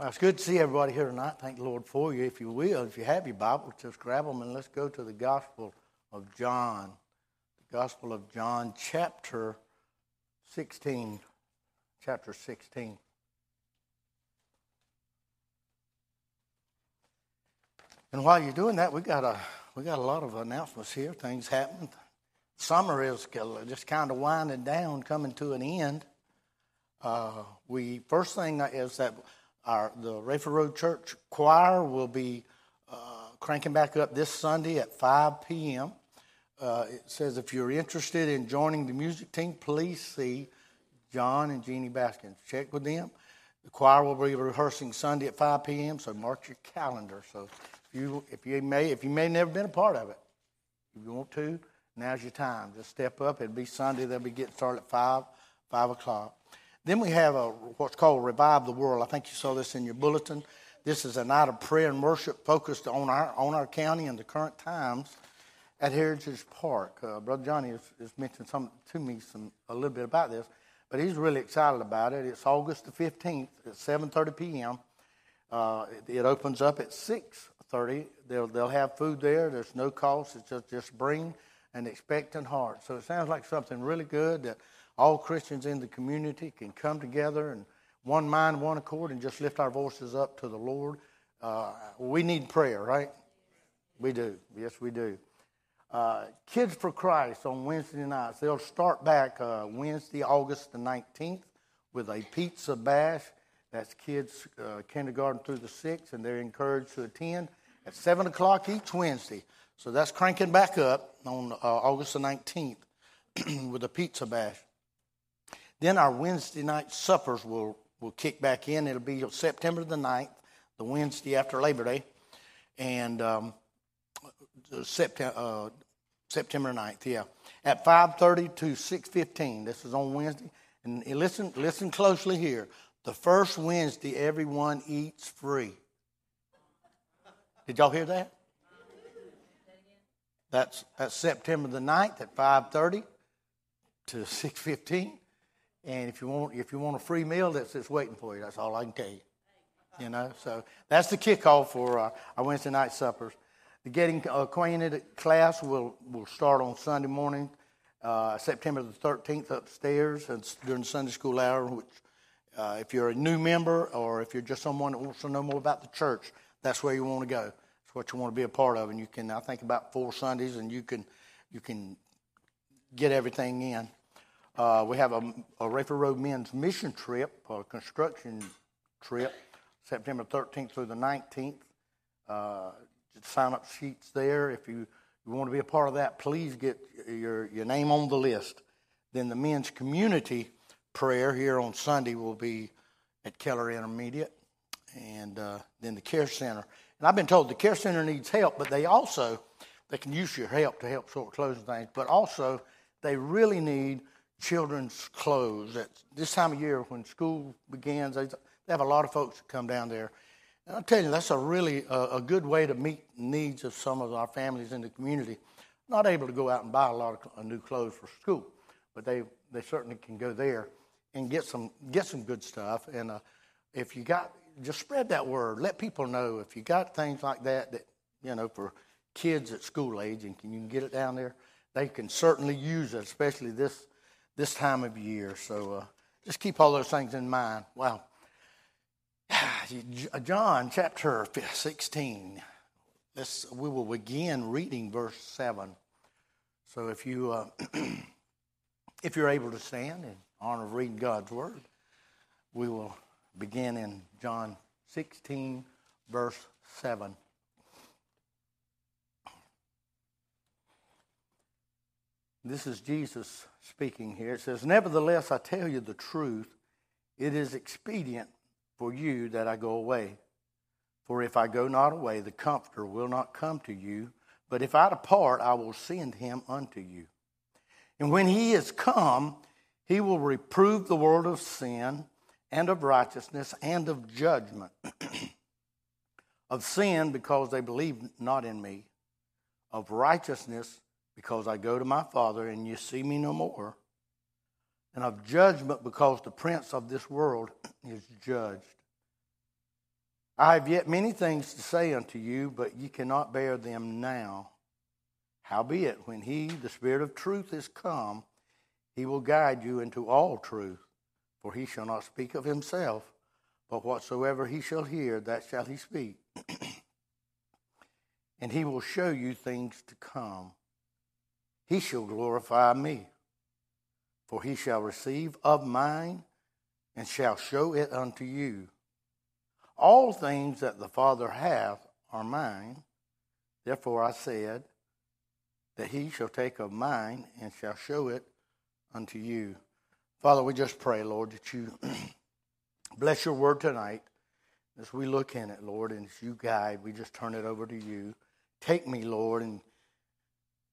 Well, it's good to see everybody here tonight. Thank the Lord for you. If you will, if you have your Bible, just grab them and let's go to the Gospel of John. The Gospel of John, chapter 16. Chapter 16. And while you're doing that, we got a we got a lot of announcements here. Things happening. Summer is just kind of winding down, coming to an end. Uh, we first thing is that our, the Rayford Road Church choir will be uh, cranking back up this Sunday at 5 p.m. Uh, it says if you're interested in joining the music team, please see John and Jeannie Baskins. Check with them. The choir will be rehearsing Sunday at 5 p.m. So mark your calendar. So if you if you may if you may never been a part of it, if you want to, now's your time. Just step up. It'll be Sunday. They'll be getting started at five five o'clock. Then we have a, what's called Revive the World. I think you saw this in your bulletin. This is a night of prayer and worship focused on our, on our county and the current times at Heritage Park. Uh, Brother Johnny has, has, mentioned some, to me some, a little bit about this, but he's really excited about it. It's August the 15th at 7.30 p.m. Uh, it, it, opens up at 6.30. They'll, they'll have food there. There's no cost. It's just, just bring an expectant heart. So it sounds like something really good that – all Christians in the community can come together and one mind, one accord, and just lift our voices up to the Lord. Uh, we need prayer, right? We do. Yes, we do. Uh, Kids for Christ on Wednesday nights. They'll start back uh, Wednesday, August the 19th, with a pizza bash. That's kids uh, kindergarten through the sixth, and they're encouraged to attend at 7 o'clock each Wednesday. So that's cranking back up on uh, August the 19th with a pizza bash. Then our Wednesday night suppers will, will kick back in. It'll be September the 9th, the Wednesday after Labor Day, and um, September, uh, September 9th, yeah, at 5.30 to 6.15. This is on Wednesday. And listen, listen closely here. The first Wednesday, everyone eats free. Did y'all hear that? That's, that's September the 9th at 5.30 to 6.15. And if you want, if you want a free meal, that's just waiting for you. That's all I can tell you. You know, so that's the kickoff for uh, our Wednesday night suppers. The getting acquainted class will will start on Sunday morning, uh, September the 13th, upstairs, and during Sunday school hour. Which, uh, if you're a new member or if you're just someone that wants to know more about the church, that's where you want to go. It's what you want to be a part of, and you can. I think about four Sundays, and you can you can get everything in. Uh, we have a, a Rayford Road men's mission trip, a construction trip, September 13th through the 19th. Uh, sign up sheets there. If you, you want to be a part of that, please get your, your name on the list. Then the men's community prayer here on Sunday will be at Keller Intermediate, and uh, then the care center. And I've been told the care center needs help, but they also they can use your help to help sort closing things. But also they really need children's clothes. At this time of year, when school begins, they have a lot of folks that come down there. And I'll tell you, that's a really uh, a good way to meet needs of some of our families in the community. Not able to go out and buy a lot of uh, new clothes for school, but they, they certainly can go there and get some get some good stuff. And uh, if you got, just spread that word. Let people know if you got things like that that you know for kids at school age, and can you can get it down there. They can certainly use it, especially this this time of year. So uh, just keep all those things in mind. Wow. John chapter 16. Let's, we will begin reading verse 7. So if, you, uh, if you're able to stand in honor of reading God's word, we will begin in John 16, verse 7. This is Jesus speaking here. It says, Nevertheless, I tell you the truth. It is expedient for you that I go away. For if I go not away, the Comforter will not come to you. But if I depart, I will send him unto you. And when he is come, he will reprove the world of sin and of righteousness and of judgment. of sin, because they believe not in me. Of righteousness, because I go to my Father and you see me no more. And of judgment because the prince of this world is judged. I have yet many things to say unto you, but ye cannot bear them now. Howbeit, when he, the Spirit of truth, is come, he will guide you into all truth. For he shall not speak of himself, but whatsoever he shall hear, that shall he speak. and he will show you things to come. He shall glorify me, for he shall receive of mine and shall show it unto you. All things that the Father hath are mine. Therefore I said that he shall take of mine and shall show it unto you. Father, we just pray, Lord, that you bless your word tonight as we look in it, Lord, and as you guide, we just turn it over to you. Take me, Lord, and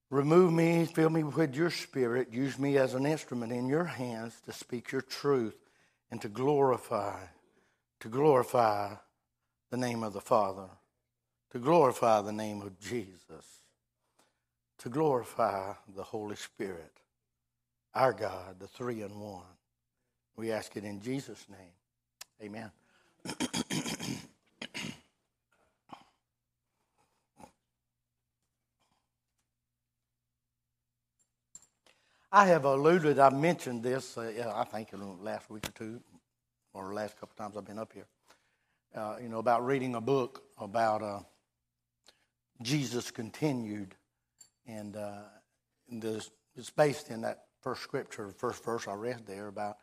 remove me, fill me with your spirit. Use me as an instrument in your hands to speak your truth and to glorify, to glorify the name of the Father, to glorify the name of Jesus, to glorify the Holy Spirit, our God, the three in one. We ask it in Jesus' name. Amen. I have alluded, I mentioned this, uh, I think in the last week or two, or the last couple times I've been up here, uh, you know, about reading a book about uh, Jesus continued. And uh, this, it's based in that first scripture, first verse I read there about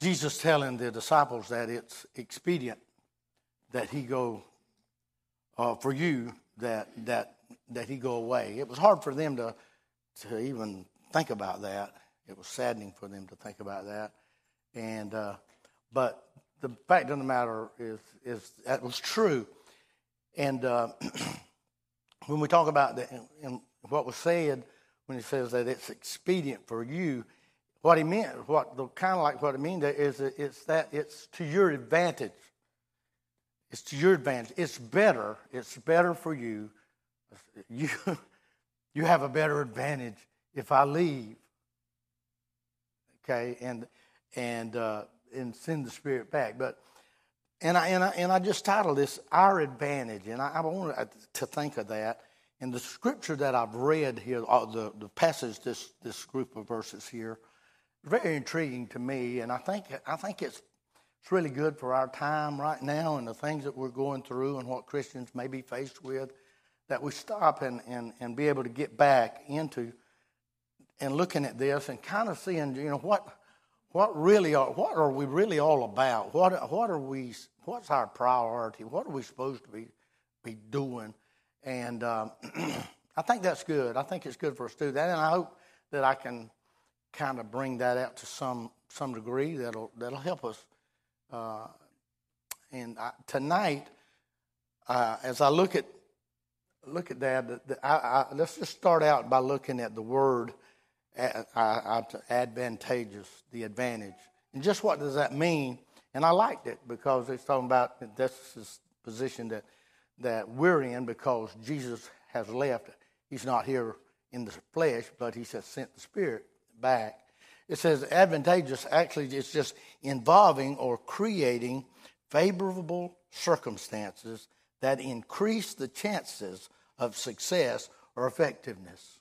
Jesus telling the disciples that it's expedient that he go uh, for you that that that he go away. It was hard for them to to even think about that. It was saddening for them to think about that. And uh, but the fact of the matter is is that was true. And uh, when we talk about the, and what was said when he says that it's expedient for you, what he meant, what the kind of like what it means is it's that it's to your advantage. It's to your advantage. It's better. It's better for you. You you have a better advantage if I leave. Okay, and and uh, and send the Spirit back. But and I and I and I just titled this "Our Advantage," and I, I want to think of that. And the scripture that I've read here, uh, the the passage, this this group of verses here, very intriguing to me, and I think I think it's it's really good for our time right now and the things that we're going through and what Christians may be faced with. That we stop and, and, and be able to get back into and looking at this and kind of seeing, you know, what what really are what are we really all about? What what are we? What's our priority? What are we supposed to be be doing? And um, I think that's good. I think it's good for us to do that, and I hope that I can kind of bring that out to some some degree. That'll that'll help us. Uh, and I, tonight, uh, as I look at look at that, the, the, I, I, let's just start out by looking at the word advantageous, the advantage. And just what does that mean? And I liked it because it's talking about this position that, that we're in because Jesus has left. He's not here in the flesh, but he has sent the Spirit back. It says advantageous, actually, it's just involving or creating favorable circumstances that increase the chances of success or effectiveness.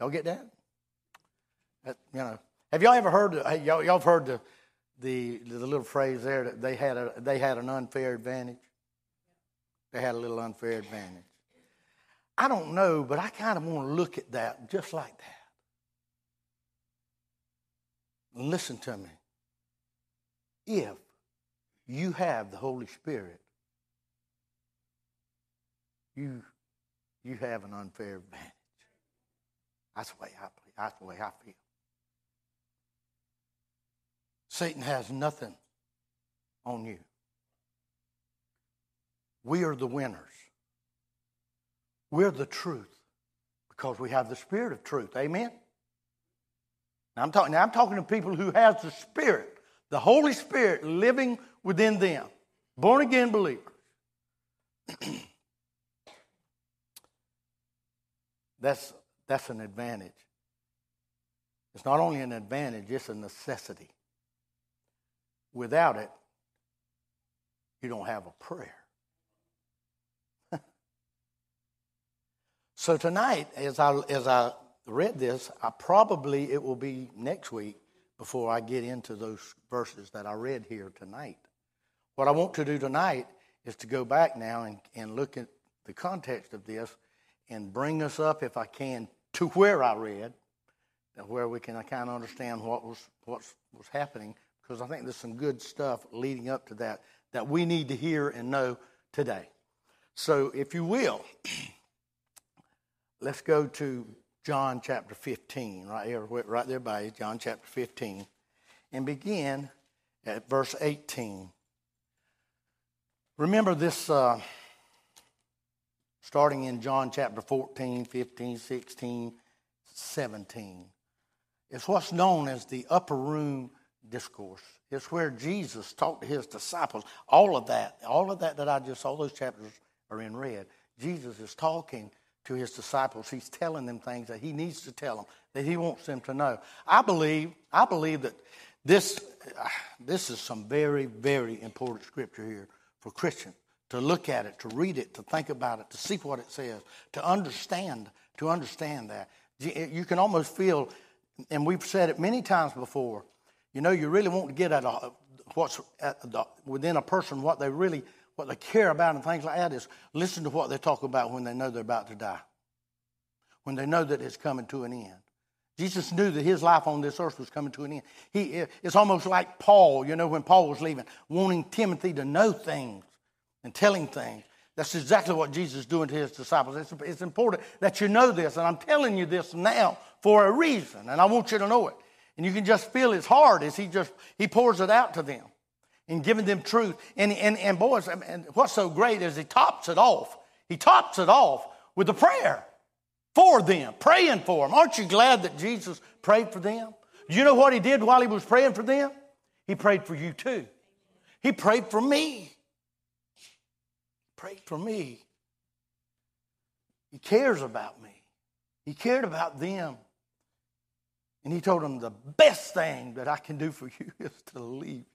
Y'all get that? You know, have y'all ever heard? Y'all, y'all have heard the, the the little phrase there that they had a they had an unfair advantage. They had a little unfair advantage. I don't know, but I kind of want to look at that just like that. Listen to me. If you have the Holy Spirit, you you have an unfair advantage. That's the way I that's the way I feel. Satan has nothing on you. We are the winners. We're the truth because we have the spirit of truth. Amen? Now I'm talking, now I'm talking to people who have the Spirit, the Holy Spirit living within them, born again believers. that's, that's an advantage. It's not only an advantage, it's a necessity. Without it, you don't have a prayer. so tonight, as I, as I read this, I probably it will be next week before I get into those verses that I read here tonight. What I want to do tonight is to go back now and, and look at the context of this and bring us up, if I can, to where I read, where we can kind of understand what was, what was happening, because I think there's some good stuff leading up to that that we need to hear and know today. So, if you will, let's go to John chapter 15, right here, right there by you, John chapter 15, and begin at verse 18. Remember this, uh, starting in John chapter 14, 15, 16, 17. It's what's known as the upper room discourse. It's where Jesus talked to his disciples. All of that, all of that that I just, all those chapters are in red. Jesus is talking to his disciples. He's telling them things that he needs to tell them, that he wants them to know. I believe, I believe that this, this is some very, very important scripture here for Christians to look at it, to read it, to think about it, to see what it says, to understand, to understand that. You can almost feel, and we've said it many times before, you know, you really want to get at a, what's at the, within a person, what they really what they care about and things like that is listen to what they talk about when they know they're about to die, when they know that it's coming to an end. Jesus knew that his life on this earth was coming to an end. He, eh, it's almost like Paul, you know, when Paul was leaving, wanting Timothy to know things and telling things. That's exactly what Jesus is doing to his disciples. It's, it's important that you know this, and I'm telling you this now for a reason, and I want you to know it. And you can just feel his heart as he just he pours it out to them and giving them truth. And, and, and boys, and what's so great is he tops it off. He tops it off with a prayer for them, praying for them. Aren't you glad that Jesus prayed for them? Do you know what he did while he was praying for them? He prayed for you too. He prayed for me. Prayed for me. He cares about me. He cared about them. And he told him, the best thing that I can do for you is to leave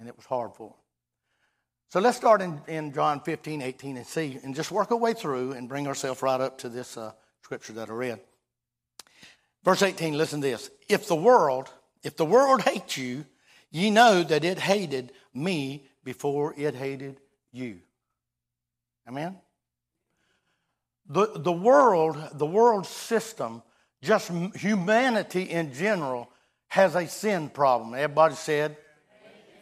and it was hard for him. So let's start in, in John 15, 18 and see, and just work our way through and bring ourselves right up to this uh, scripture that I read. Verse 18, listen to this. If the world, if the world hates you, ye know that it hated me before it hated you. Amen? The, the world, the world system, just humanity in general, has a sin problem. Everybody said,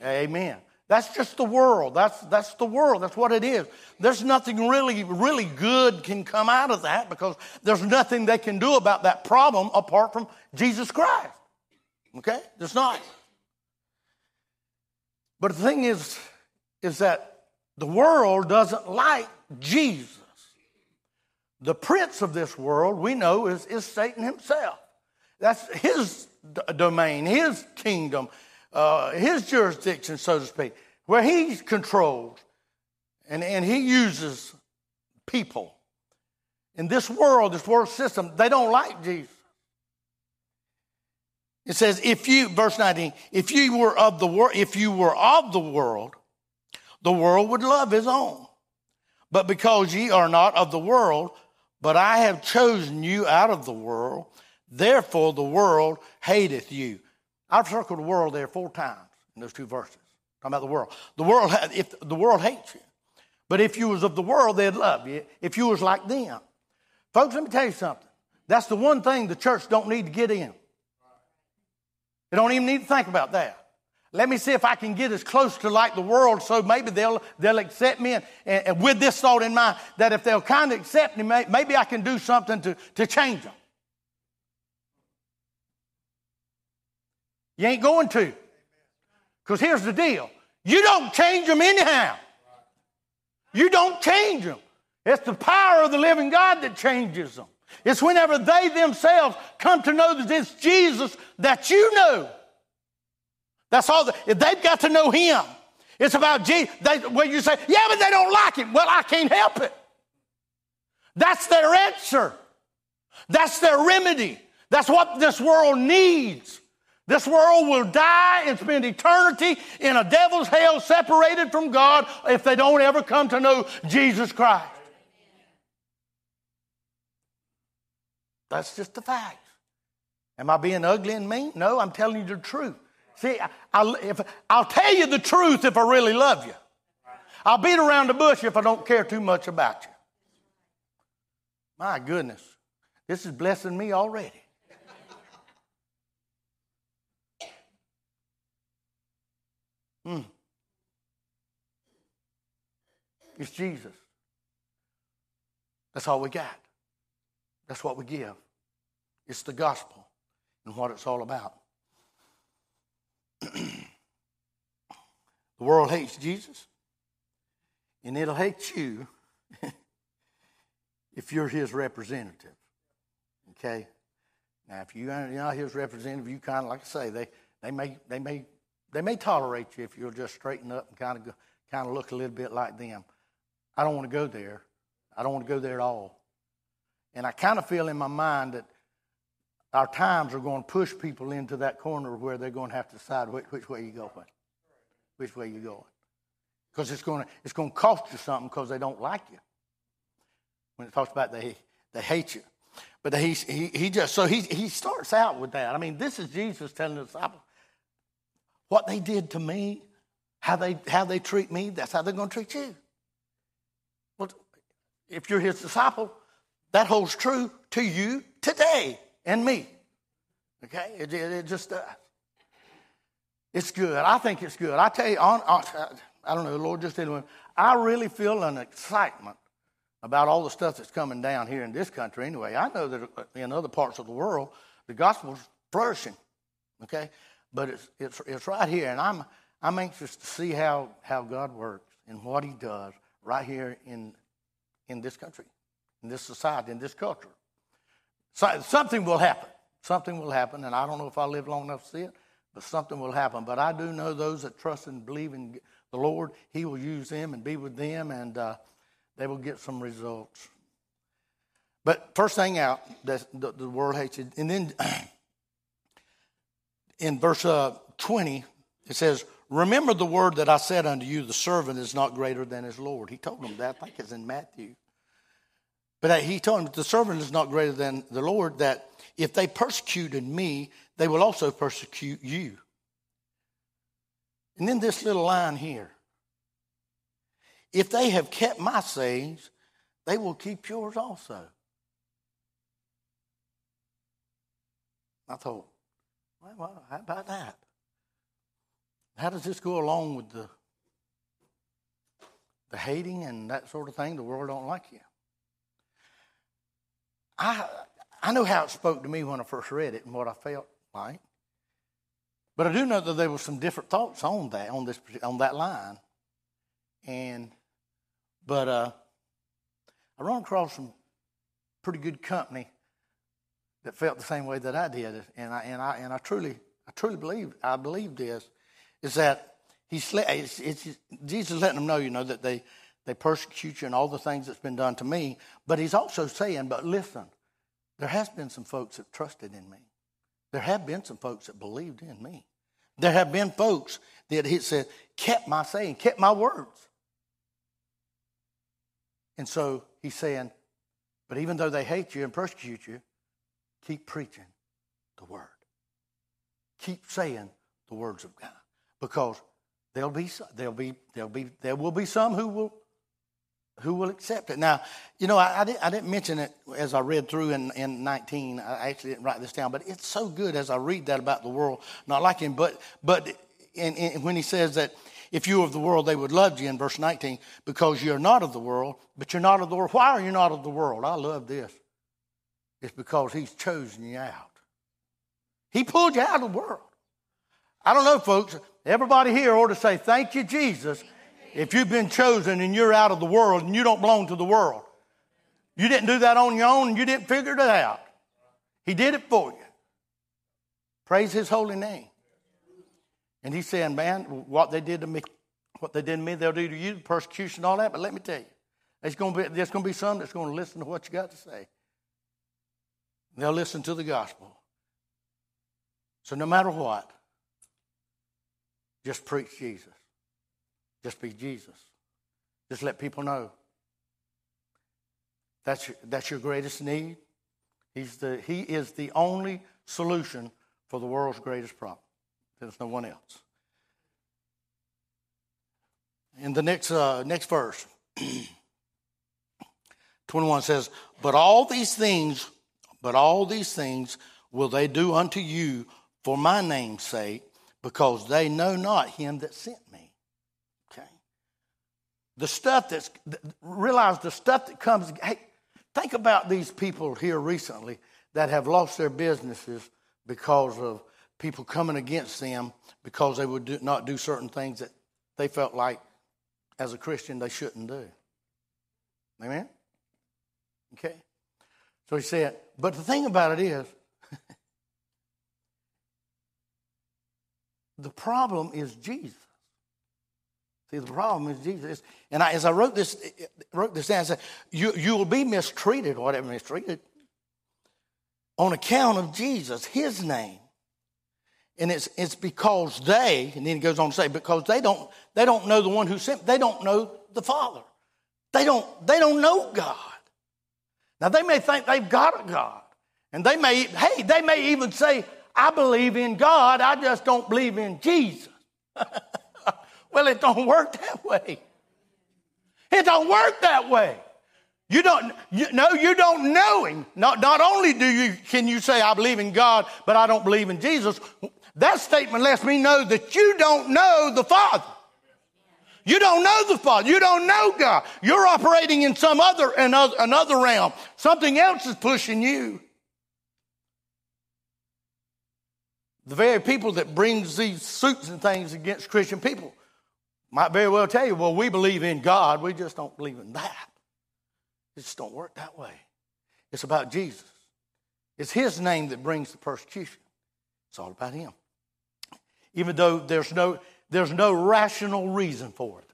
Amen. That's just the world. That's, that's the world. That's what it is. There's nothing really, really good can come out of that because there's nothing they can do about that problem apart from Jesus Christ. Okay? There's not. But the thing is, is that the world doesn't like Jesus. The prince of this world, we know, is, is Satan himself. That's his domain, his kingdom, uh, his jurisdiction, so to speak, where he controls and, and he uses people. In this world, this world system, they don't like Jesus. It says, if you, verse 19, if you were of the world, if you were of the world, the world would love his own. But because ye are not of the world, but I have chosen you out of the world, therefore the world hateth you. I've circled the world there four times in those two verses. Talking about the world. The world, if the world hates you, but if you was of the world, they'd love you. If you was like them, folks, let me tell you something. That's the one thing the church don't need to get in. They don't even need to think about that. Let me see if I can get as close to like the world so maybe they'll, they'll accept me. And, and with this thought in mind, that if they'll kind of accept me, maybe I can do something to, to change them. You ain't going to. Because here's the deal you don't change them anyhow. You don't change them. It's the power of the living God that changes them. It's whenever they themselves come to know that it's Jesus that you know. That's all. if they've got to know Him, it's about Jesus. They, well, you say, yeah, but they don't like Him. Well, I can't help it. That's their answer. That's their remedy. That's what this world needs. This world will die and spend eternity in a devil's hell separated from God if they don't ever come to know Jesus Christ. That's just the fact. Am I being ugly and mean? No, I'm telling you the truth. See, I'll, if, I'll tell you the truth if I really love you. I'll beat around the bush if I don't care too much about you. My goodness, this is blessing me already. Hmm. It's Jesus. That's all we got. That's what we give. It's the gospel and what it's all about. World hates Jesus, and it'll hate you if you're his representative. Okay? Now, if you, are not his representative, you kind of, like I say, they, they, may, they, may, they may tolerate you if you'll just straighten up and kind of, kind of look a little bit like them. I don't want to go there. I don't want to go there at all. And I kind of feel in my mind that our times are going to push people into that corner where they're going to have to decide which, which way you're going. Which way you're going. Because it's going to, it's going to cost you something because they don't like you. When it talks about they, they hate you. But he, he, he just, so he, he starts out with that. I mean, this is Jesus telling the disciples what they did to me, how they, how they treat me, that's how they're going to treat you. Well, if you're his disciple, that holds true to you today and me. Okay? It, it, it just does. It's good. I think it's good. I tell you, on, on, I don't know, the Lord just one. I really feel an excitement about all the stuff that's coming down here in this country anyway. I know that in other parts of the world, the gospel's flourishing. Okay? But it's, it's, it's right here, and I'm, I'm anxious to see how, how God works and what He does right here in, in this country, in this society, in this culture. So, something will happen. Something will happen, and I don't know if I live long enough to see it, but something will happen. But I do know those that trust and believe in the Lord, He will use them and be with them, and uh, they will get some results. But first thing out, the, the world hates it. And then in verse uh, 20, it says, Remember the word that I said unto you, the servant is not greater than his Lord. He told them that. I think it's in Matthew. But he told them the servant is not greater than the Lord, that if they persecuted me, they will also persecute you. And then this little line here if they have kept my sayings, they will keep yours also. I thought, well, how about that? How does this go along with the the hating and that sort of thing? The world don't like you. I, I know how it spoke to me when I first read it and what I felt like. But I do know that there were some different thoughts on that, on this, on that line. And, but uh, I run across some pretty good company that felt the same way that I did, and I and I and I truly, I truly believe, I believe this, is that he's it's, it's, Jesus letting them know, you know, that they they persecute you and all the things that's been done to me. But he's also saying, but listen, there has been some folks that trusted in me. There have been some folks that believed in me. There have been folks that he said, kept my saying, kept my words. And so he's saying, but even though they hate you and persecute you, keep preaching the word. Keep saying the words of God. Because there'll be, there'll be, there'll be, there will be some who will who will accept it. Now, you know, I, I, didn't, I didn't mention it as I read through in, in 19. I actually didn't write this down, but it's so good as I read that about the world, not like him, but, but in, in, when he says that if you were of the world, they would love you in verse 19 because you're not of the world, but you're not of the world. Why are you not of the world? I love this. It's because he's chosen you out. He pulled you out of the world. I don't know, folks. Everybody here ought to say, Thank you, Jesus if you've been chosen and you're out of the world and you don't belong to the world, you didn't do that on your own and you didn't figure it out. He did it for you. Praise his holy name. And he's saying, man, what they did to me, what they did to me, they'll do to you, persecution, all that. But let me tell you, there's going to be, there's going to be some that's going to listen to what you got to say. They'll listen to the gospel. So no matter what, just preach Jesus. Just be Jesus. Just let people know. That's your, that's your greatest need. He's the, he is the only solution for the world's greatest problem. There's no one else. In the next, uh, next verse, 21 says, But all these things, but all these things will they do unto you for my name's sake, because they know not him that sent me. The stuff that's, realize the stuff that comes, hey, think about these people here recently that have lost their businesses because of people coming against them because they would do, not do certain things that they felt like as a Christian they shouldn't do. Amen? Okay? So he said, but the thing about it is, the problem is Jesus. See, the problem is Jesus. And I, as I wrote this, wrote this down, I said, you, you will be mistreated, or whatever mistreated, on account of Jesus, his name. And it's, it's because they, and then he goes on to say, because they don't, they don't know the one who sent, they don't know the Father. They don't, they don't know God. Now they may think they've got a God. And they may, hey, they may even say, I believe in God, I just don't believe in Jesus. well, it don't work that way. It don't work that way. You don't, you, no, you don't know him. Not, not only do you, can you say, I believe in God, but I don't believe in Jesus. That statement lets me know that you don't know the Father. You don't know the Father. You don't know God. You're operating in some other, another, another realm. Something else is pushing you. The very people that brings these suits and things against Christian people might very well tell you, well, we believe in God. We just don't believe in that. It just don't work that way. It's about Jesus. It's his name that brings the persecution. It's all about him even though there's no, there's no rational reason for it.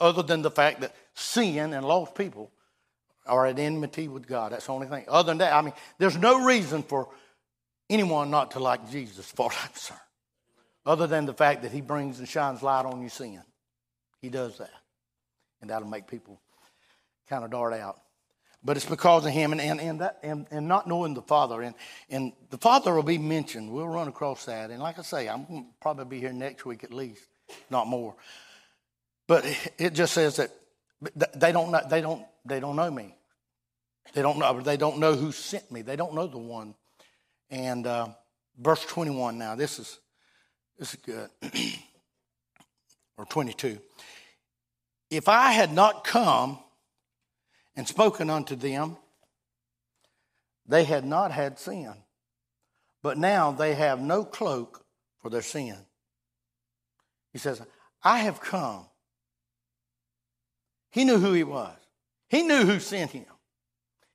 Other than the fact that sin and lost people are at enmity with God. That's the only thing. Other than that, I mean, there's no reason for anyone not to like Jesus, as far as I'm concerned. Other than the fact that he brings and shines light on your sin. He does that. And that'll make people kind of dart out but it's because of him and, and, and, that, and, and not knowing the Father. And, and the Father will be mentioned. We'll run across that. And like I say, I'm probably be here next week at least, not more. But it just says that they don't know, they don't, they don't know me. They don't know, they don't know who sent me. They don't know the one. And uh, verse 21 now, this is, this is good. or 22. If I had not come, and spoken unto them, they had not had sin. But now they have no cloak for their sin. He says, I have come. He knew who he was, he knew who sent him.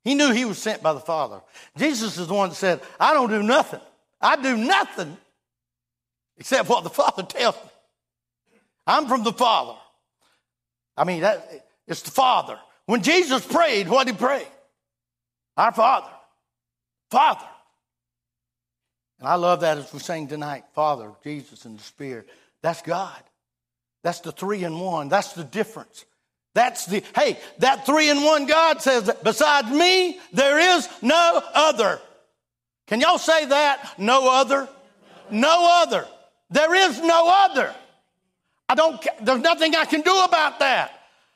He knew he was sent by the Father. Jesus is the one that said, I don't do nothing. I do nothing except what the Father tells me. I'm from the Father. I mean, that, it's the Father. When Jesus prayed, what did he pray? Our Father. Father. And I love that as we sing tonight Father, Jesus, and the Spirit. That's God. That's the three in one. That's the difference. That's the, hey, that three in one God says that besides me, there is no other. Can y'all say that? No other? No other. There is no other. I don't, there's nothing I can do about that.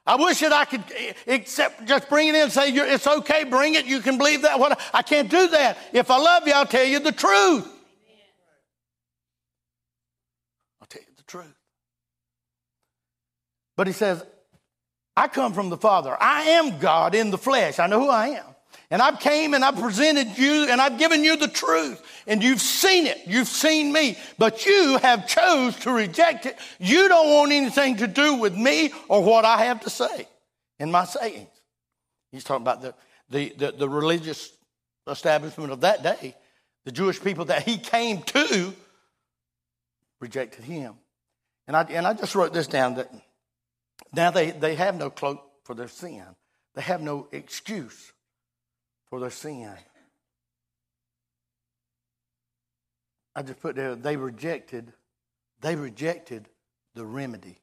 I wish that I could accept, just bring it in and say, it's okay, bring it, you can believe that. What I can't do that. If I love you, I'll tell you the truth. I'll tell you the truth. But he says, I come from the Father. I am God in the flesh. I know who I am. And I've came and I've presented you and I've given you the truth and you've seen it. You've seen me, but you have chose to reject it. You don't want anything to do with me or what I have to say in my sayings. He's talking about the, the, the, the religious establishment of that day. The Jewish people that he came to rejected him. And I, and I just wrote this down that now they, they have no cloak for their sin. They have no excuse for their sin. I just put there, they rejected, they rejected the remedy.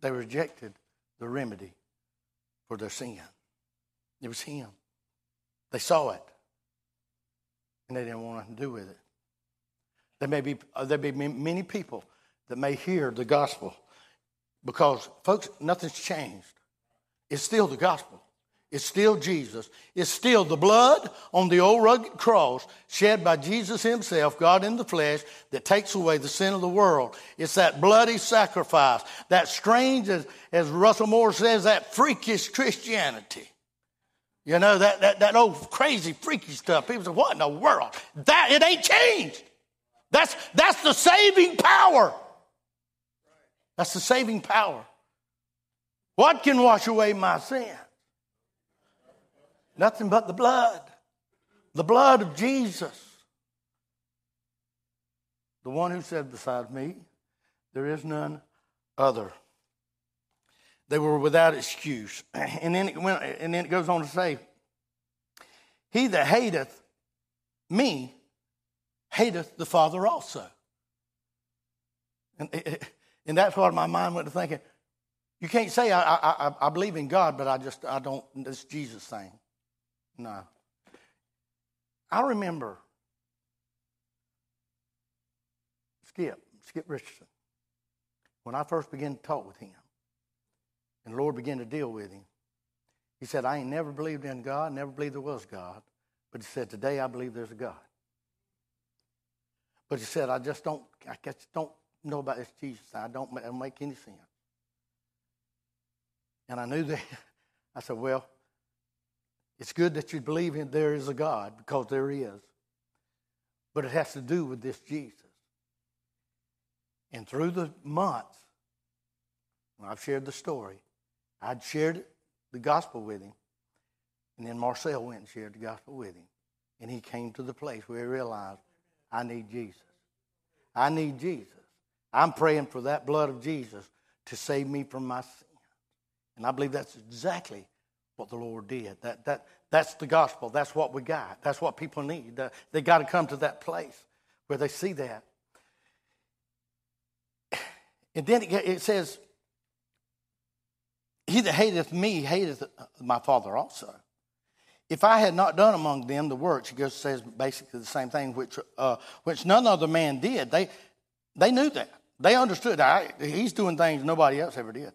They rejected the remedy for their sin. It was Him. They saw it, and they didn't want nothing to do with it. There may be uh, there be many people that may hear the gospel because, folks, nothing's changed. It's still the gospel. It's still Jesus. It's still the blood on the old rugged cross shed by Jesus Himself, God in the flesh, that takes away the sin of the world. It's that bloody sacrifice, that strange, as, as Russell Moore says, that freakish Christianity. You know, that, that, that old crazy, freaky stuff. People say, what in the world? That, it ain't changed. That's, that's the saving power. That's the saving power. What can wash away my sin? Nothing but the blood. The blood of Jesus. The one who said beside me, There is none other. They were without excuse. And then, it went, and then it goes on to say, He that hateth me hateth the Father also. And, eh, eh, and that's what my mind went to thinking. You can't say I, I, I believe in God, but I just I don't. This Jesus thing. No. I remember Skip, Skip Richardson, when I first began to talk with him, and the Lord began to deal with him. He said, I ain't never believed in God, never believed there was God. But he said, Today I believe there's a God. But he said, I just don't, I just don't know about this Jesus. I don't, make any sense. And I knew that. I said, Well, it's good that you believe in there is a God because there is. But it has to do with this Jesus. And through the months, when I've shared the story, I'd shared the gospel with him. And then Marcel went and shared the gospel with him. And he came to the place where he realized, I need Jesus. I need Jesus. I'm praying for that blood of Jesus to save me from my sin. And I believe that's exactly what the Lord did. That, that, that's the gospel. That's what we got. That's what people need. They got to come to that place where they see that. And then it says, He that hateth me hateth my Father also. If I had not done among them the works, he goes says basically the same thing, which uh, which none other man did. They they knew that. They understood. I, he's doing things nobody else ever did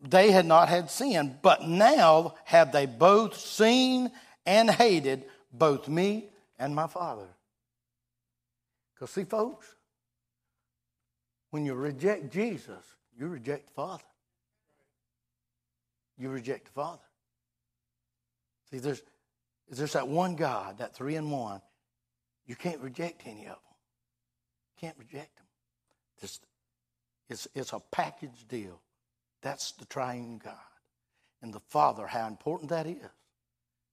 they had not had sin, but now have they both seen and hated both me and my Father. Because, see, folks, when you reject Jesus, you reject the Father. You reject the Father. See, there's, there's that one God, that three in one. You can't reject any of them. You can't reject them. It's, it's, it's a package deal. That's the triune God. And the Father, how important that is.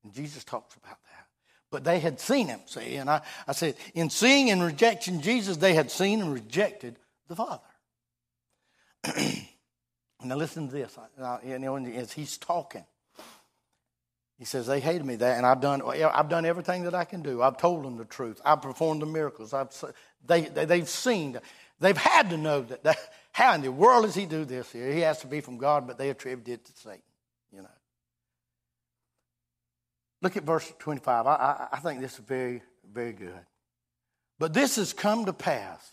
And Jesus talks about that. But they had seen him, see, and I, I said, in seeing and rejecting Jesus, they had seen and rejected the Father. now listen to this. You know, as he's talking, he says, they hated me that, and I've done, I've done everything that I can do. I've told them the truth. I've performed the miracles. I've, they, they, they've seen, they've had to know that, that how in the world does he do this here? He has to be from God, but they attribute it to Satan, you know. Look at verse 25. I, I, I think this is very, very good. But this has come to pass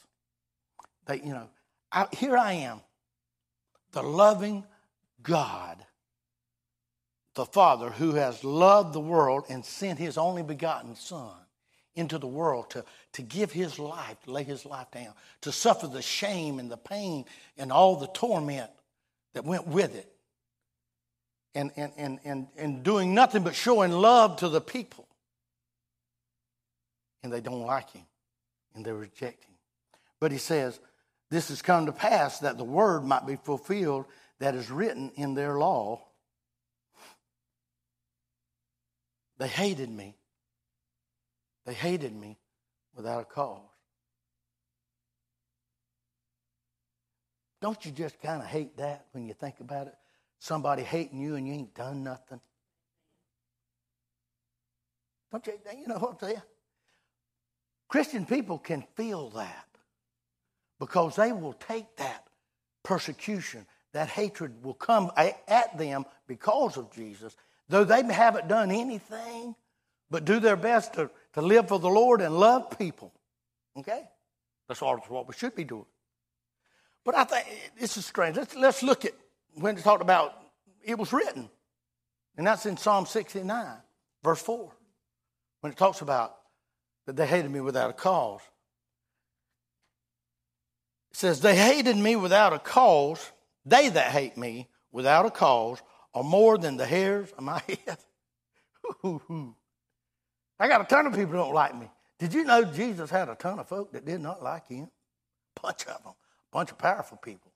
that, you know, I, here I am, the loving God, the Father who has loved the world and sent his only begotten Son into the world to, to give his life, to lay his life down, to suffer the shame and the pain and all the torment that went with it. And, and, and, and, and doing nothing but showing love to the people. And they don't like him and they reject him. But he says, This has come to pass that the word might be fulfilled that is written in their law. They hated me they hated me without a cause. Don't you just kind of hate that when you think about it? Somebody hating you and you ain't done nothing. Don't you? You know what I'm saying? Christian people can feel that because they will take that persecution, that hatred will come at them because of Jesus, though they haven't done anything but do their best to, to live for the Lord and love people. Okay? That's all what we should be doing. But I think this is strange. Let's, let's look at when it talked about it was written. And that's in Psalm 69, verse 4, when it talks about that they hated me without a cause. It says, They hated me without a cause. They that hate me without a cause are more than the hairs of my head. I got a ton of people who don't like me. Did you know Jesus had a ton of folk that did not like him? A bunch of them, a bunch of powerful people.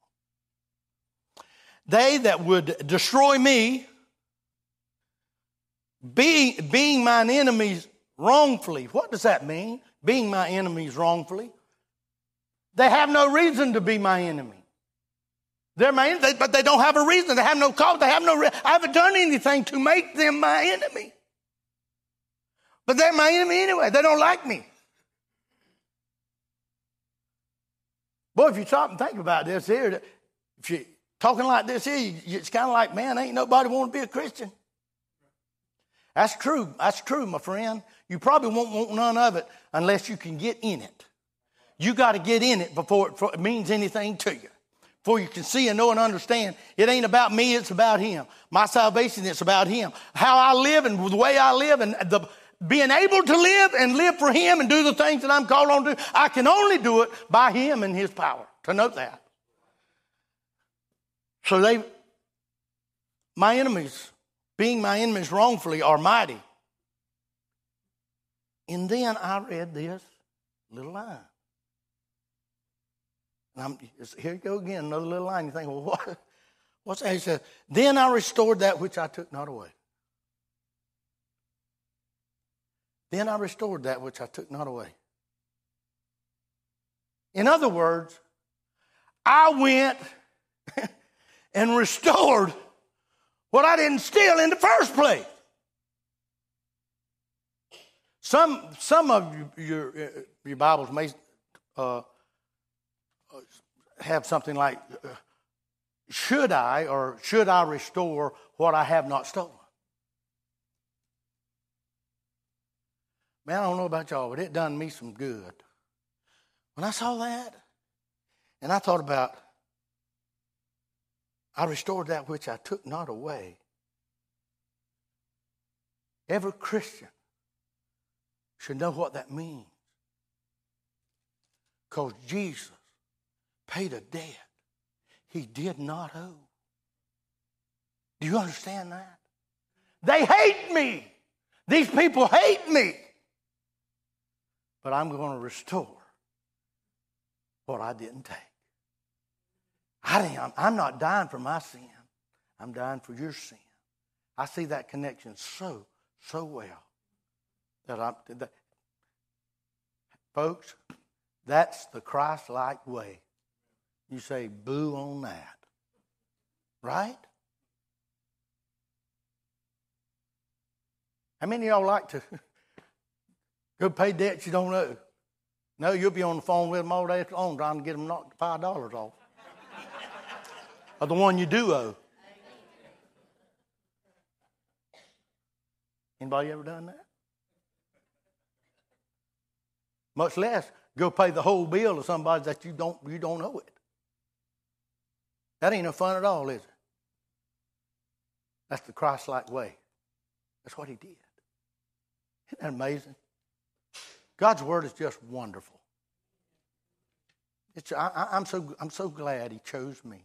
They that would destroy me, being, being mine enemies wrongfully. What does that mean? Being my enemies wrongfully. They have no reason to be my enemy. They're my enemy, but they don't have a reason. They have no cause. They have no. Re- I haven't done anything to make them my enemy. But they're my enemy anyway. They don't like me. Boy, if you stop and think about this here, if you're talking like this here, it's kind of like, man, ain't nobody want to be a Christian. That's true. That's true, my friend. You probably won't want none of it unless you can get in it. You got to get in it before it means anything to you. Before you can see and know and understand, it ain't about me, it's about Him. My salvation, it's about Him. How I live and the way I live and the, being able to live and live for Him and do the things that I'm called on to do, I can only do it by Him and His power. To note that. So they, my enemies, being my enemies wrongfully, are mighty. And then I read this little line. And I'm, here you go again, another little line. You think, well, what? What's that? He said, Then I restored that which I took not away. Then I restored that which I took not away. In other words, I went and restored what I didn't steal in the first place. Some, some of your, your Bibles may uh, have something like, uh, should I or should I restore what I have not stolen? Man, I don't know about y'all, but it done me some good. When I saw that, and I thought about, I restored that which I took not away. Every Christian should know what that means. Because Jesus paid a debt he did not owe. Do you understand that? They hate me. These people hate me but I'm going to restore what I didn't take. I didn't, I'm not dying for my sin. I'm dying for your sin. I see that connection so, so well that I'm, that, folks, that's the Christ like way. You say, boo on that. Right? How many of y'all like to Go pay debts you don't owe. No, you'll be on the phone with them all day long trying to get them knocked five dollars off. of the one you do owe. Anybody ever done that? Much less go pay the whole bill to somebody that you don't you don't owe it. That ain't no fun at all, is it? That's the Christ-like way. That's what he did. Isn't that amazing? God's word is just wonderful. It's, I, am so, I'm so glad He chose me.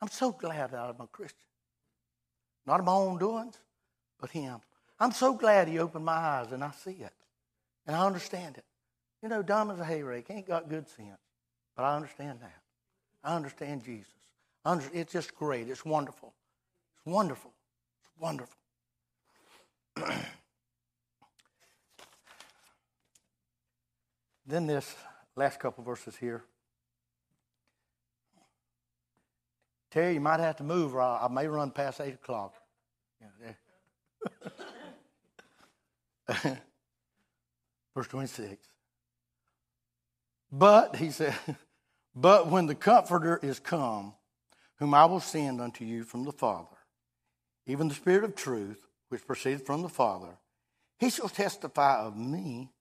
I'm so glad that I'm a Christian. Not of my own doings, but Him. I'm so glad He opened my eyes and I see it. And I understand it. You know, dumb as a hayrake, ain't got good sense. But I understand that. I understand Jesus. It's just great. It's wonderful. It's wonderful. It's wonderful. Then this last couple verses here. Terry, you might have to move, or I may run past eight o'clock. Verse 26. But, he said, but when the Comforter is come, whom I will send unto you from the Father, even the Spirit of truth, which proceedeth from the Father, he shall testify of me,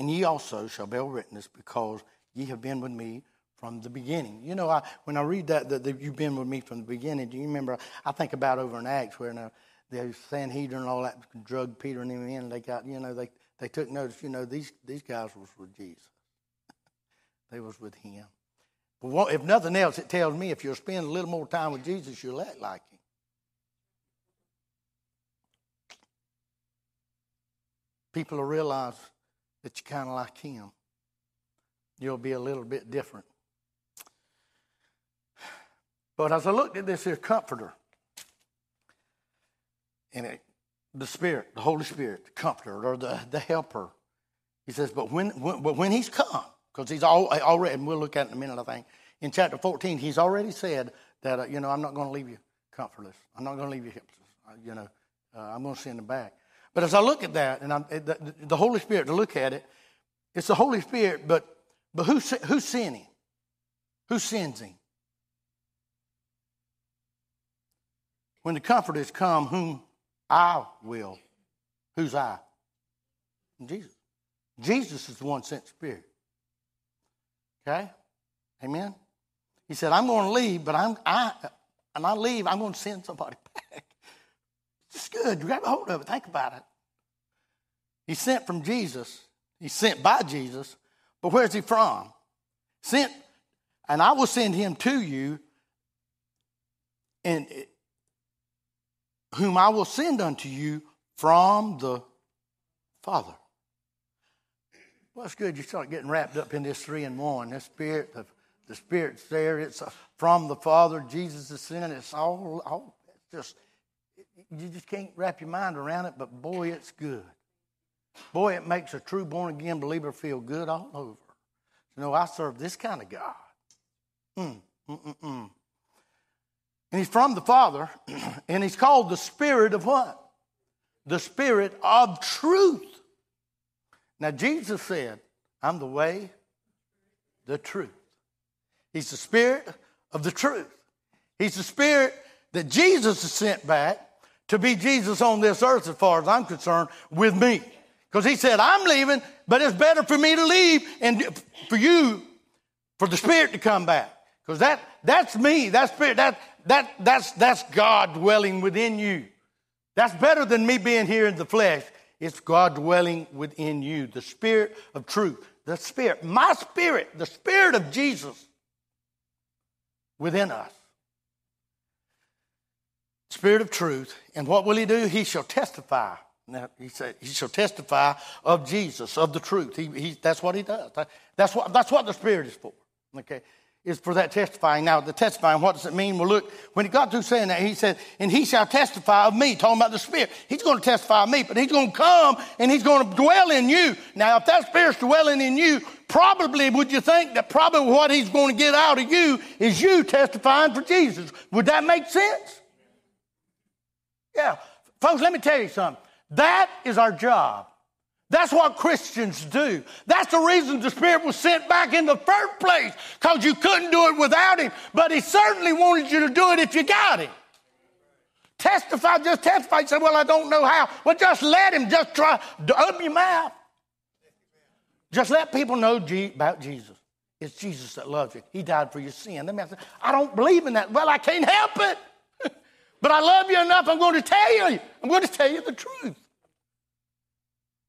and ye also shall bear witness, because ye have been with me from the beginning. You know, I, when I read that, that, that, you've been with me from the beginning, do you remember? I think about over in Acts where now the Sanhedrin and all that drug Peter and them in. They got, you know, they, they took notice. You know, these these guys was with Jesus. they was with Him. But if nothing else, it tells me if you'll spend a little more time with Jesus, you'll act like Him. People will realize that you're kind of like Him. You'll be a little bit different. But as I looked at this here comforter, and it, the Spirit, the Holy Spirit, the comforter or the, the helper, he says, but when, when, but when he's come, because he's all, already, and we'll look at it in a minute, I think, in chapter 14, he's already said that, uh, you know, I'm not going to leave you comfortless. I'm not going to leave you helpless. You know, uh, I'm going to send him back. But as I look at that, and the, the Holy Spirit, to look at it, it's the Holy Spirit, but, but who's, who's sinning? Who sends him? When the Comforter is come, whom I will. Who's I? Jesus. Jesus is the one sent Spirit. Okay? Amen? He said, I'm going to leave, but I'm, I, and I leave, I'm going to send somebody back. It's good. You grab a hold of it. Think about it. He's sent from Jesus. He's sent by Jesus. But where's he from? Sent, and I will send him to you. And whom I will send unto you from the Father. Well, it's good you start getting wrapped up in this three and one. The Spirit, the, the Spirit's there. It's uh, from the Father. Jesus is sending. It's all, all just, you just can't wrap your mind around it, but boy, it's good. Boy, it makes a true born again believer feel good all over. You know, I serve this kind of God. Mm, mm, mm, mm. And he's from the Father, and he's called the Spirit of what? The Spirit of truth. Now, Jesus said, I'm the way, the truth. He's the Spirit of the truth. He's the Spirit that Jesus has sent back to be Jesus on this earth, as far as I'm concerned, with me. Because he said, I'm leaving, but it's better for me to leave and for you, for the Spirit to come back. Because that, that's me. that Spirit. That, that, that's, that's God dwelling within you. That's better than me being here in the flesh. It's God dwelling within you, the Spirit of truth. The Spirit, my Spirit, the Spirit of Jesus within us. Spirit of truth. And what will He do? He shall testify. Now, he said, He shall testify of Jesus, of the truth. He, he, that's what He does. That's what, that's what the Spirit is for. Okay? is for that testifying. Now, the testifying, what does it mean? Well, look, when he got through saying that, he said, and he shall testify of me, talking about the Spirit. He's going to testify of me, but he's going to come and he's going to dwell in you. Now, if that Spirit's dwelling in you, probably would you think that probably what he's going to get out of you is you testifying for Jesus? Would that make sense? Yeah. Folks, let me tell you something. That is our job. That's what Christians do. That's the reason the Spirit was sent back in the first place, because you couldn't do it without Him. But He certainly wanted you to do it if you got Him. Testify, just testify. You say, Well, I don't know how. Well, just let Him. Just try. Open your mouth. Just let people know about Jesus. It's Jesus that loves you. He died for your sin. Let me say, I don't believe in that. Well, I can't help it. But I love you enough. I'm going to tell you. I'm going to tell you the truth.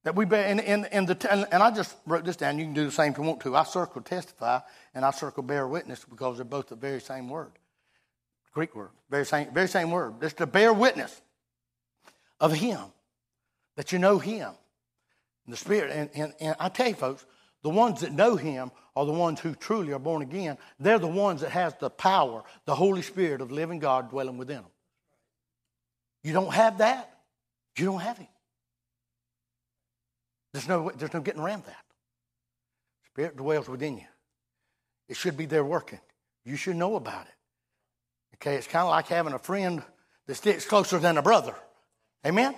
That we bear, and, and, the, and, and I just wrote this down. You can do the same if you want to. I circle testify and I circle bear witness because they're both the very same word. Greek word, very same, very same word. It's to bear witness of Him, that you know Him, the Spirit. And, and, and I tell you, folks, the ones that know Him are the ones who truly are born again. They're the ones that has the power, the Holy Spirit of living God dwelling within them. You don't have that, you don't have Him. There's no, there's no getting around that. Spirit dwells within you. It should be there working. You should know about it. Okay, it's kind of like having a friend that sticks closer than a brother. Amen?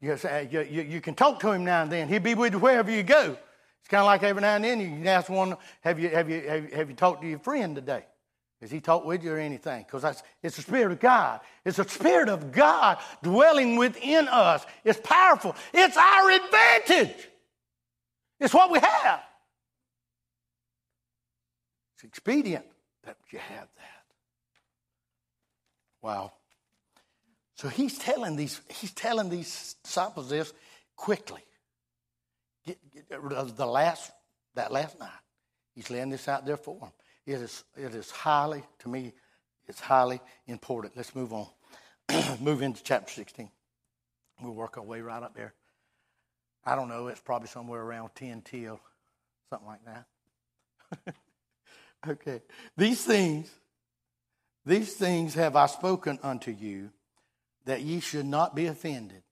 You, you, you can talk to him now and then. He'll be with you wherever you go. It's kind of like every now and then you can ask one, have you, have you, have you, have you talked to your friend today? Has he talked with you or anything? Because it's the Spirit of God. It's the Spirit of God dwelling within us. It's powerful. It's our advantage. It's what we have. It's expedient that you have that. Wow. So he's telling these, he's telling these disciples this quickly. Get, get the last, that last night. He's laying this out there for them. It is, it is highly, to me, it's highly important. Let's move on. move into chapter 16. We'll work our way right up there. I don't know, it's probably somewhere around 10 till, something like that. okay. These things, these things have I spoken unto you, that ye should not be offended.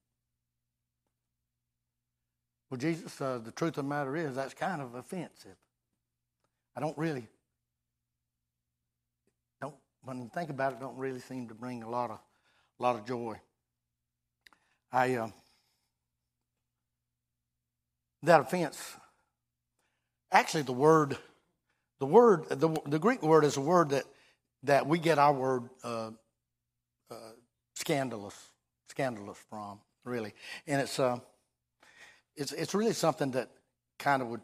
Well, Jesus, uh, the truth of the matter is that's kind of offensive. I don't really, when you think about it, don't really seem to bring a lot of, a lot of joy. I uh, that offense. Actually, the word, the word, the, the Greek word is a word that that we get our word uh, uh, scandalous, scandalous from, really, and it's uh, it's it's really something that kind of would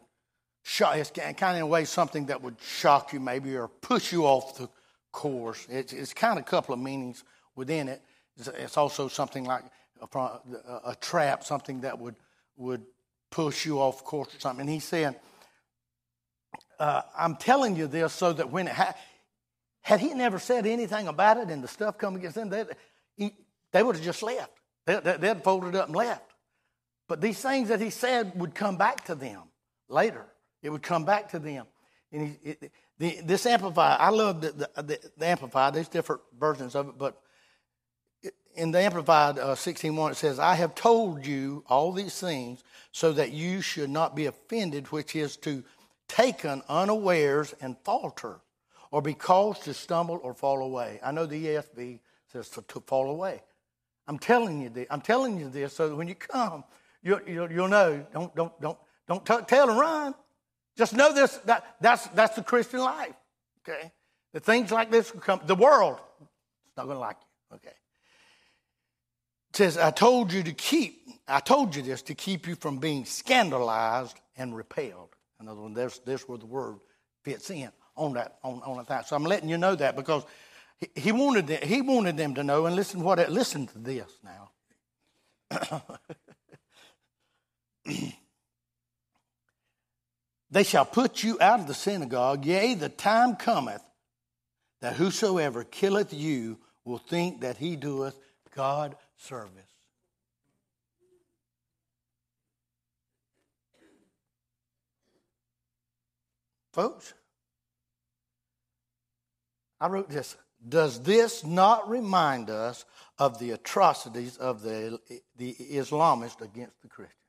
shock. It's kind of in a way something that would shock you, maybe, or push you off the course. It's it's kind of a couple of meanings within it. It's, it's also something like a, a trap, something that would would push you off course or something. And he said, uh, I'm telling you this so that when it ha- had he never said anything about it and the stuff come against them, they, he, they would have just left. They, they, they'd folded up and left. But these things that he said would come back to them later. It would come back to them. And he, it, the, this amplified, I love the, the, the, amplified. There's different versions of it, but in the Amplified uh, 16.1, it says, I have told you all these things so that you should not be offended, which is to taken unawares and falter, or be caused to stumble or fall away. I know the ESV says to, to fall away. I'm telling you this. I'm telling you this so that when you come, you'll, you'll, you'll know. Don't don't don't don't t- tell and run. Just know this. That that's that's the Christian life. Okay, the things like this will come. The world is not going to like you. Okay, It says, I told you to keep, I told you this to keep you from being scandalized and repelled. In other words, there's, there's where the word fits in on that, on, on that. So I'm letting you know that because he, he wanted them, he wanted them to know, and listen what listen to this now. they shall put you out of the synagogue, yea, the time cometh that whosoever killeth you will think that he doeth God service. Folks, I wrote this. Does this not remind us of the atrocities of the, the Islamists against the Christians?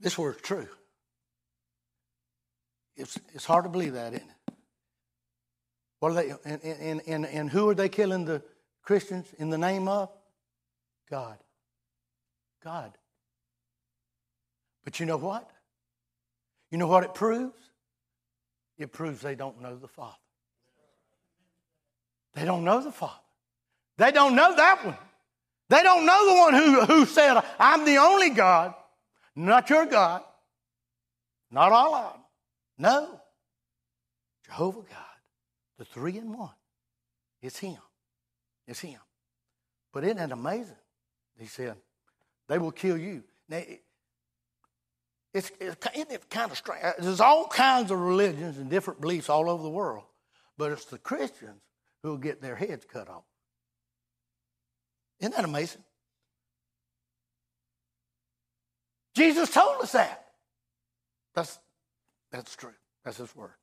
This word's true. It's, it's hard to believe that, isn't it? What are they, and, and, and, and who are they killing the Christians in the name of? God. God. But you know what? You know what it proves? It proves they don't know the Father. They don't know the Father. They don't know that one. They don't know the one who, who said, I'm the only God, not your God, not Allah. No. Jehovah God. The three in one. It's him. It's him. But isn't that amazing? He said, they will kill you. Now, it's, it's, kind of strange? Uh, there's all kinds of religions and different beliefs all over the world, but it's the Christians who will get their heads cut off. Isn't that amazing? Jesus told us that. That's, that's true. That's his word.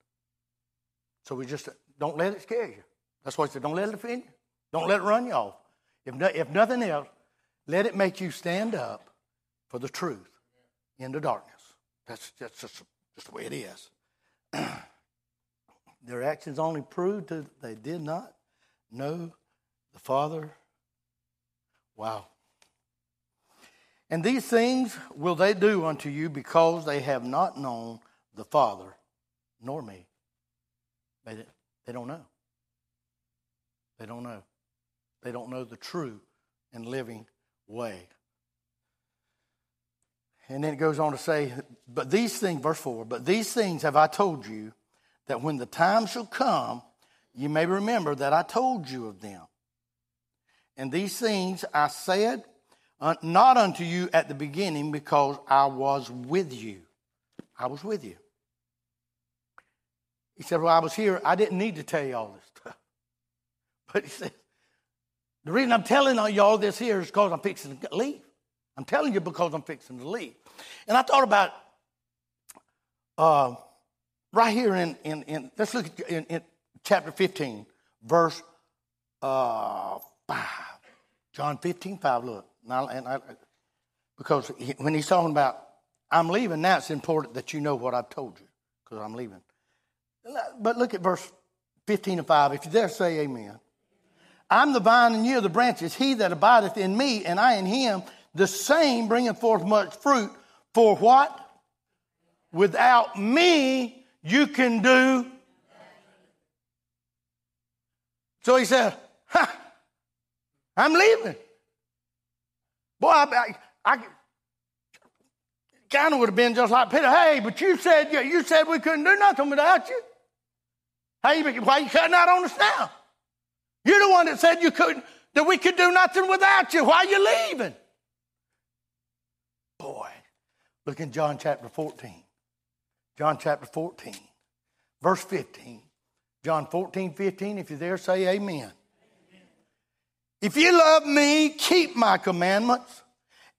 So we just don't let it scare you. That's why he said, don't let it offend you. Don't let it run you off. If, no, if nothing else, let it make you stand up for the truth in the darkness. That's, that's just, just the way it is. Their actions only proved that they did not know the Father. Wow. And these things will they do unto you because they have not known the Father nor me. They, they don't know. They don't know. They don't know the true and living way. And then it goes on to say, But these things, verse 4, but these things have I told you, that when the time shall come, you may remember that I told you of them. And these things I said uh, not unto you at the beginning because I was with you. I was with you. He said, Well, I was here. I didn't need to tell you all this stuff. But he said, The reason I'm telling you all this here is because I'm fixing to leave. I'm telling you because I'm fixing to leave. And I thought about uh, right here in, in, in, let's look at in, in chapter 15, verse uh, 5. John 15, 5, look. And I, because he, when he's talking about, I'm leaving, now it's important that you know what I've told you, because I'm leaving. But look at verse 15 and 5. If you dare say amen. I'm the vine and you are the branches. He that abideth in me and I in him, the same bringeth forth much fruit. For what? Without me, you can do. So he said, ha, I'm leaving. Boy, I, I, I kind of would have been just like Peter. Hey, but you said you said we couldn't do nothing without you. Hey, why are you cutting out on us now? You're the one that said you couldn't, that we could do nothing without you. Why are you leaving? Boy, look in John chapter 14. John chapter 14, verse 15. John 14, 15. If you're there, say amen. If you love me, keep my commandments,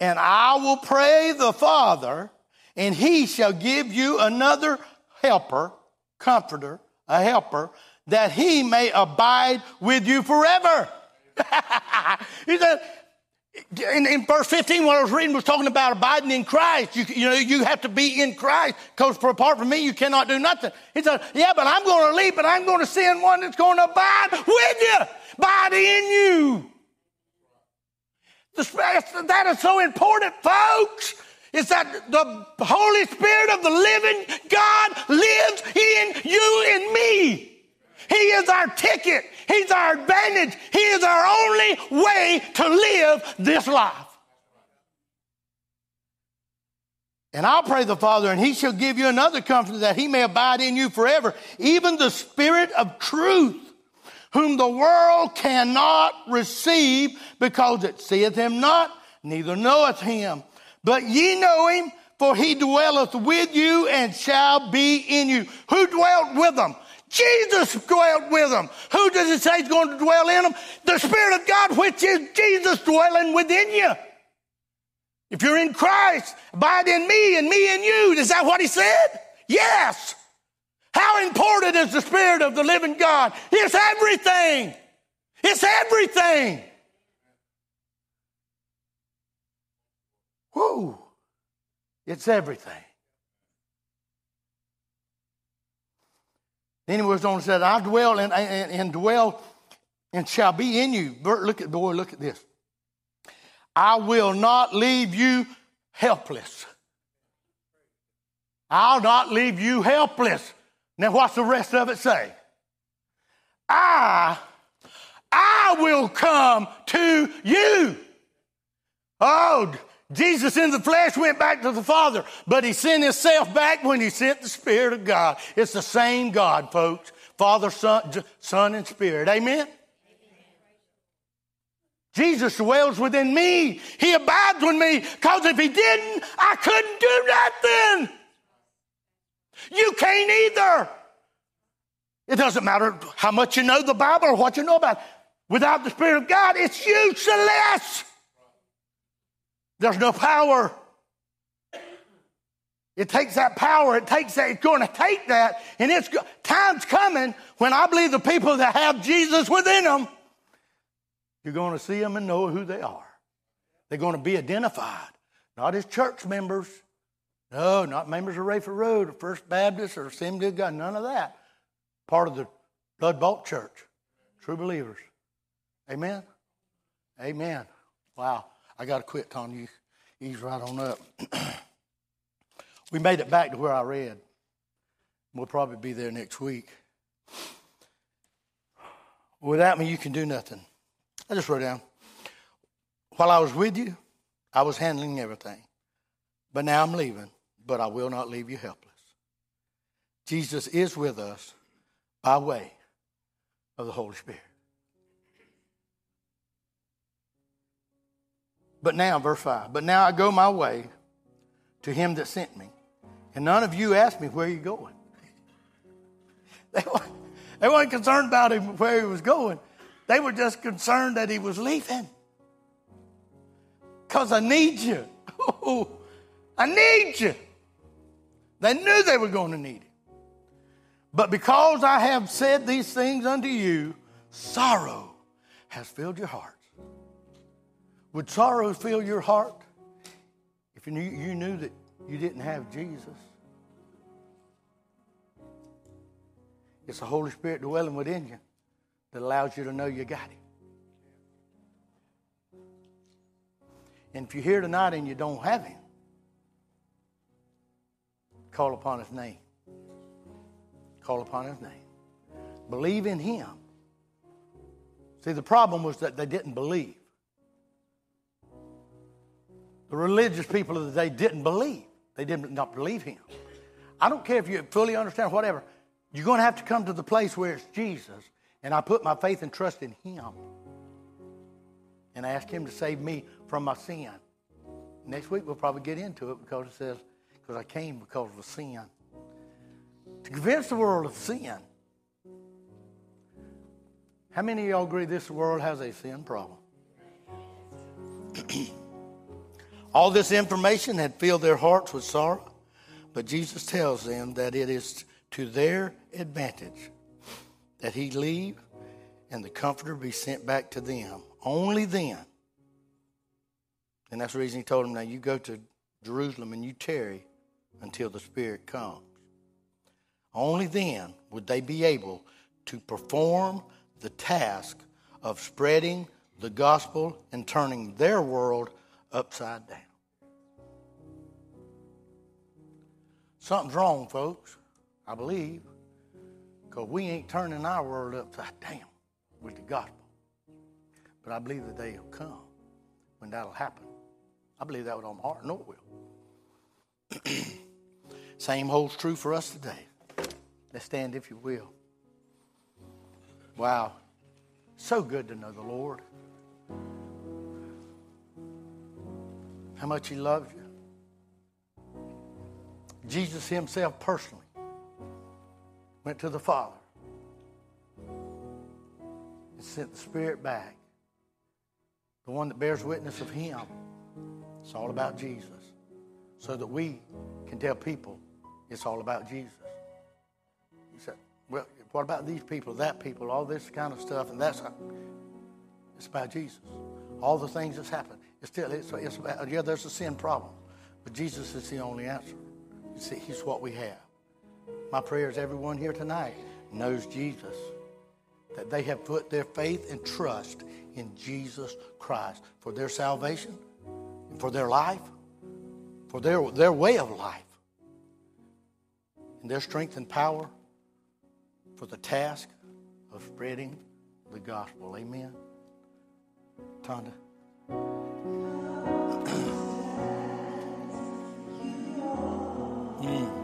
and I will pray the Father, and he shall give you another helper, comforter, a helper, that he may abide with you forever. he said, in, in, verse 15, what I was reading was talking about abiding in Christ. You, you know, you have to be in Christ because apart from me, you cannot do nothing. He said, yeah, but I'm going to leave, but I'm going to send one that's going to abide with you, abide in you. That is so important, folks is that the Holy Spirit of the living God lives in you and me. He is our ticket. He's our advantage. He is our only way to live this life. And I'll pray the Father, and he shall give you another comfort that he may abide in you forever, even the Spirit of truth, whom the world cannot receive because it seeth him not, neither knoweth him. But ye know him, for he dwelleth with you and shall be in you. Who dwelt with them? Jesus dwelt with them. Who does it say is going to dwell in them? The Spirit of God, which is Jesus dwelling within you. If you're in Christ, abide in me and me in you. Is that what he said? Yes. How important is the Spirit of the living God? It's everything. It's everything. Whoo! It's everything. Then he was on and said, I dwell and, and, and dwell and shall be in you. Look at boy, look at this. I will not leave you helpless. I'll not leave you helpless. Now, what's the rest of it say? I, I will come to you. Oh, Jesus in the flesh went back to the Father, but he sent himself back when he sent the Spirit of God. It's the same God, folks. Father, Son, Son and Spirit. Amen? Jesus dwells within me. He abides with me because if he didn't, I couldn't do nothing. You can't either. It doesn't matter how much you know the Bible or what you know about it. Without the Spirit of God, it's useless. There's no power. It takes that power. It takes that. It's going to take that. And it's time's coming when I believe the people that have Jesus within them, you're going to see them and know who they are. They're going to be identified, not as church members. No, not members of Rayford Road or First Baptist or Assembly of God. None of that. Part of the blood church. True believers. Amen. Amen. Wow. I got to quit, Tom. You, Ease right on up. we made it back to where I read. We'll probably be there next week. Without me, you can do nothing. I just wrote down. While I was with you, I was handling everything. But now I'm leaving, but I will not leave you helpless. Jesus is with us by way of the Holy Spirit. But now, verse 5, but now I go my way to him that sent me. And none of you asked me where you going. They weren't, they weren't concerned about him where he was going. They were just concerned that he was leaving. Because I need you. Oh, I need you. They knew they were going to need him. But because I have said these things unto you, sorrow has filled your hearts. Would sorrow fill your heart if you knew, you knew that you didn't have Jesus? It's the Holy Spirit dwelling within you that allows you to know you got Him. And if you're here tonight and you don't have Him, call upon His name. Call upon His name. Believe in Him. See, the problem was that they didn't believe. The religious people of the day didn't believe. They did not believe Him. I don't care if you fully understand whatever. You're going to have to come to the place where it's Jesus, and I put my faith and trust in Him. And ask Him to save me from my sin. Next week we'll probably get into it because it says, because I came because of sin. To convince the world of sin. How many of y'all agree this world has a sin problem? All this information had filled their hearts with sorrow, but Jesus tells them that it is to their advantage that he leave and the comforter be sent back to them. Only then. And that's the reason he told them, now you go to Jerusalem and you tarry until the Spirit comes. Only then would they be able to perform the task of spreading the gospel and turning their world upside down. Something's wrong, folks. I believe, because we ain't turning our world upside down with the gospel. But I believe the day will come when that'll happen. I believe that with all my heart. Know it will. Same holds true for us today. Let's stand, if you will. Wow. So good to know the Lord. How much He loves you. Jesus Himself personally went to the Father and sent the Spirit back, the one that bears witness of Him. It's all about Jesus, so that we can tell people it's all about Jesus. He said, Well, what about these people, that people, all this kind of stuff, and that's it's about Jesus. All the things that's happened. It's still it's, it's about yeah, there's a sin problem, but Jesus is the only answer. You see, He's what we have. My prayer is everyone here tonight knows Jesus, that they have put their faith and trust in Jesus Christ for their salvation, for their life, for their, their way of life, and their strength and power for the task of spreading the gospel. Amen. Tonda. mm.